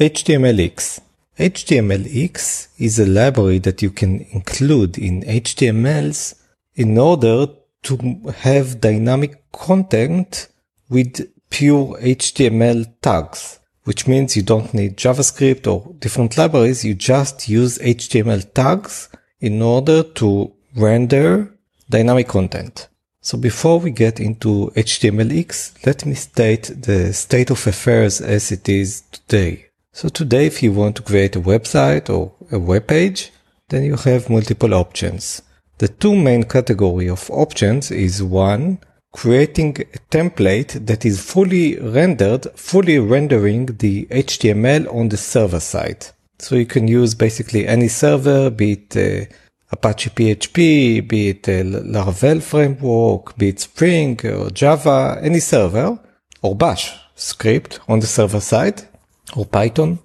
HTMLX. HTMLX is a library that you can include in HTMLs in order to have dynamic content with pure HTML tags, which means you don't need JavaScript or different libraries. You just use HTML tags in order to render dynamic content. So before we get into HTMLX, let me state the state of affairs as it is today. So today, if you want to create a website or a web page, then you have multiple options. The two main category of options is one, creating a template that is fully rendered, fully rendering the HTML on the server side. So you can use basically any server, be it uh, Apache PHP, be it a Laravel framework, be it Spring or Java, any server, or Bash script on the server side or Python,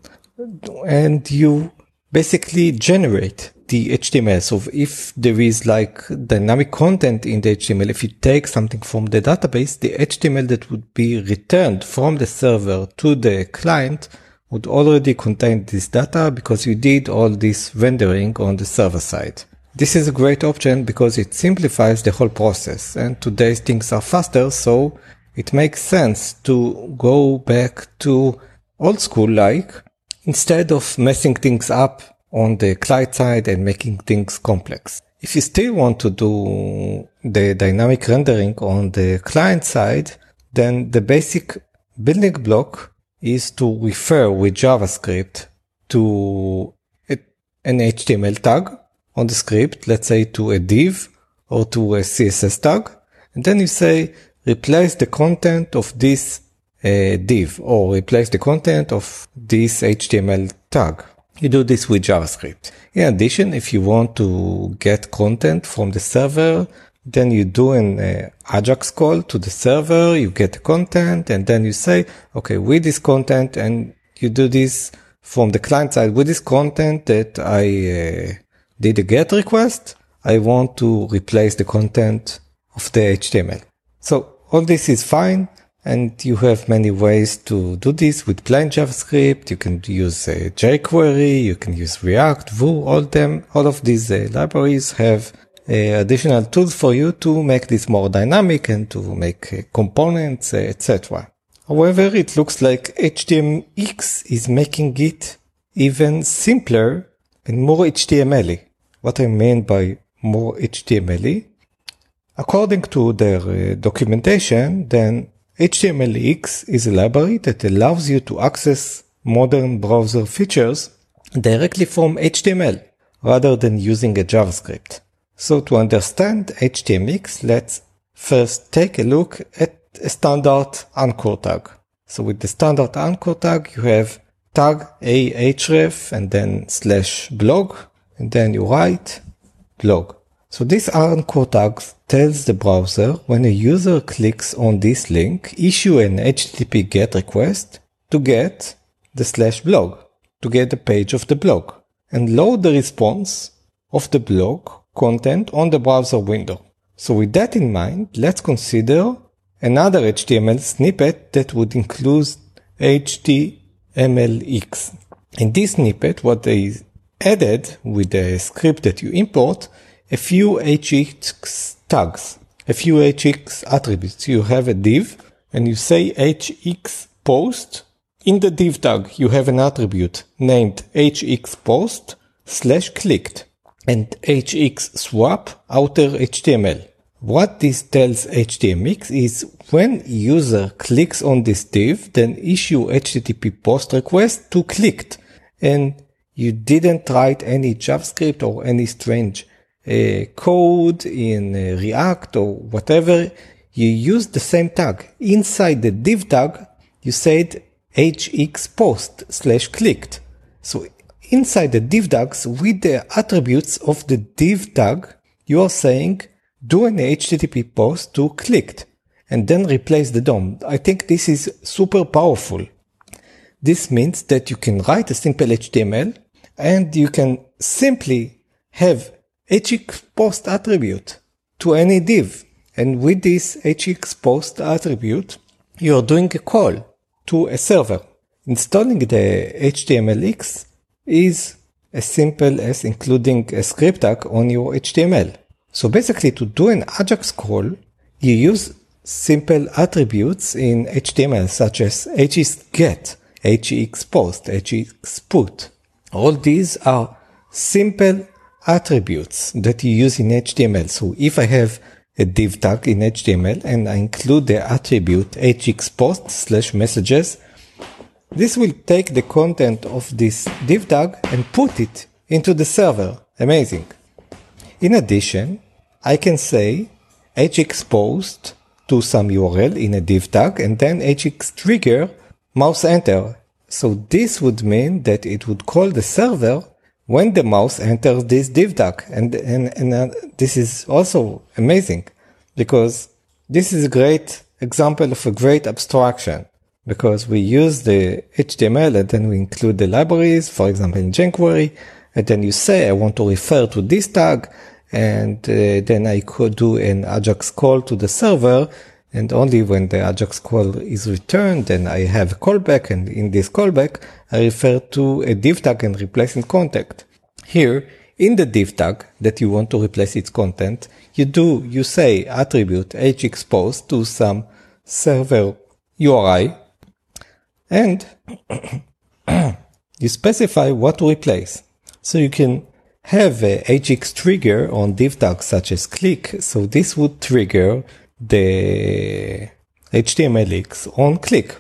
and you basically generate the HTML. So if there is like dynamic content in the HTML, if you take something from the database, the HTML that would be returned from the server to the client would already contain this data because you did all this rendering on the server side. This is a great option because it simplifies the whole process and today's things are faster. So it makes sense to go back to old school like instead of messing things up on the client side and making things complex. If you still want to do the dynamic rendering on the client side, then the basic building block is to refer with JavaScript to an HTML tag on the script, let's say to a div or to a CSS tag. And then you say, replace the content of this div or replace the content of this HTML tag. You do this with JavaScript. In addition, if you want to get content from the server, then you do an uh, Ajax call to the server, you get the content, and then you say, okay, with this content, and you do this from the client side with this content that I uh, did a GET request. I want to replace the content of the HTML. So all this is fine. And you have many ways to do this with plain JavaScript. You can use jQuery, you can use React, Vue, all them, all of these uh, libraries have uh, additional tools for you to make this more dynamic and to make uh, components, uh, etc. However, it looks like HTMX is making it even simpler and more HTML. What I mean by more HTML, according to their uh, documentation, then HTMLX is a library that allows you to access modern browser features directly from HTML rather than using a JavaScript. So to understand HTMX, let's first take a look at a standard anchor tag. So with the standard anchor tag, you have tag ahref and then slash blog, and then you write blog. So this anchor tag tells the browser when a user clicks on this link, issue an HTTP GET request to get the slash blog, to get the page of the blog, and load the response of the blog content on the browser window. So with that in mind, let's consider another HTML snippet that would include HTMLX. In this snippet, what they added with the script that you import a few HX tags, a few HX attributes. You have a div and you say HX post. In the div tag, you have an attribute named HX post slash clicked and HX swap outer HTML. What this tells HTMX is when user clicks on this div, then issue HTTP post request to clicked and you didn't write any JavaScript or any strange Uh, code in uh, React or whatever, you use the same tag. Inside the div tag, you said hx post slash clicked. So inside the div tags with the attributes of the div tag, you are saying do an HTTP post to clicked and then replace the DOM. I think this is super powerful. This means that you can write a simple HTML and you can simply have hx post attribute to any div. And with this hx post attribute, you're doing a call to a server. installing the HTMLX is as simple as including a script tag on your HTML. So basically to do an Ajax call, you use simple attributes in HTML such as hexget, hexpost, hexput. All these are simple attributes that you use in HTML. So if I have a div tag in HTML and I include the attribute hexpost slash messages, this will take the content of this div tag and put it into the server. Amazing. In addition, I can say hexpost to some URL in a div tag and then hextrigger mouse enter. So this would mean that it would call the server when the mouse enters this div tag. And, and, and uh, this is also amazing because this is a great example of a great abstraction because we use the HTML and then we include the libraries, for example, in jQuery. And then you say, I want to refer to this tag. And uh, then I could do an Ajax call to the server. And only when the Ajax call is returned, then I have a callback. And in this callback, I refer to a div tag and replacing content. Here, in the div tag that you want to replace its content, you do, you say attribute hexpost to some server URI and you specify what to replace. So you can have a hx trigger on div tags such as click. So this would trigger the HTML HTMLX on click.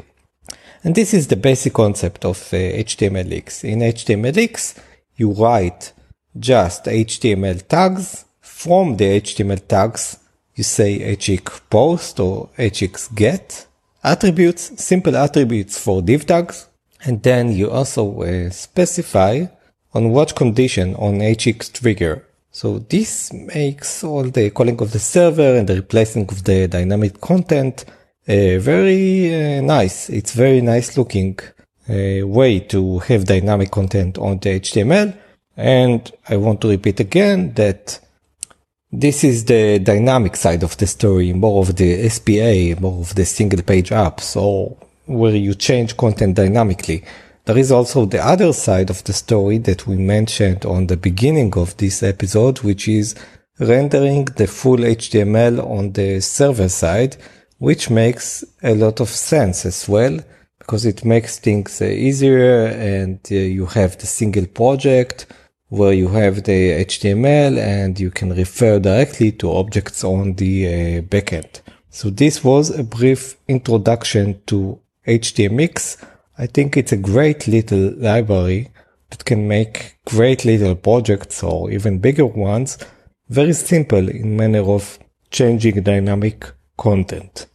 And this is the basic concept of uh, HTMLX. In HTML HTMLX, you write just HTML tags. From the HTML tags, you say hx post or hx get attributes, simple attributes for div tags. And then you also uh, specify on what condition on hx trigger. So this makes all the calling of the server and the replacing of the dynamic content uh, very uh, nice. It's very nice looking uh, way to have dynamic content on the HTML. And I want to repeat again that this is the dynamic side of the story, more of the SPA, more of the single page apps, or where you change content dynamically. There is also the other side of the story that we mentioned on the beginning of this episode, which is rendering the full HTML on the server side, which makes a lot of sense as well, because it makes things easier and uh, you have the single project where you have the HTML and you can refer directly to objects on the uh, backend. So this was a brief introduction to HTMX. I think it's a great little library that can make great little projects or even bigger ones very simple in manner of changing dynamic content.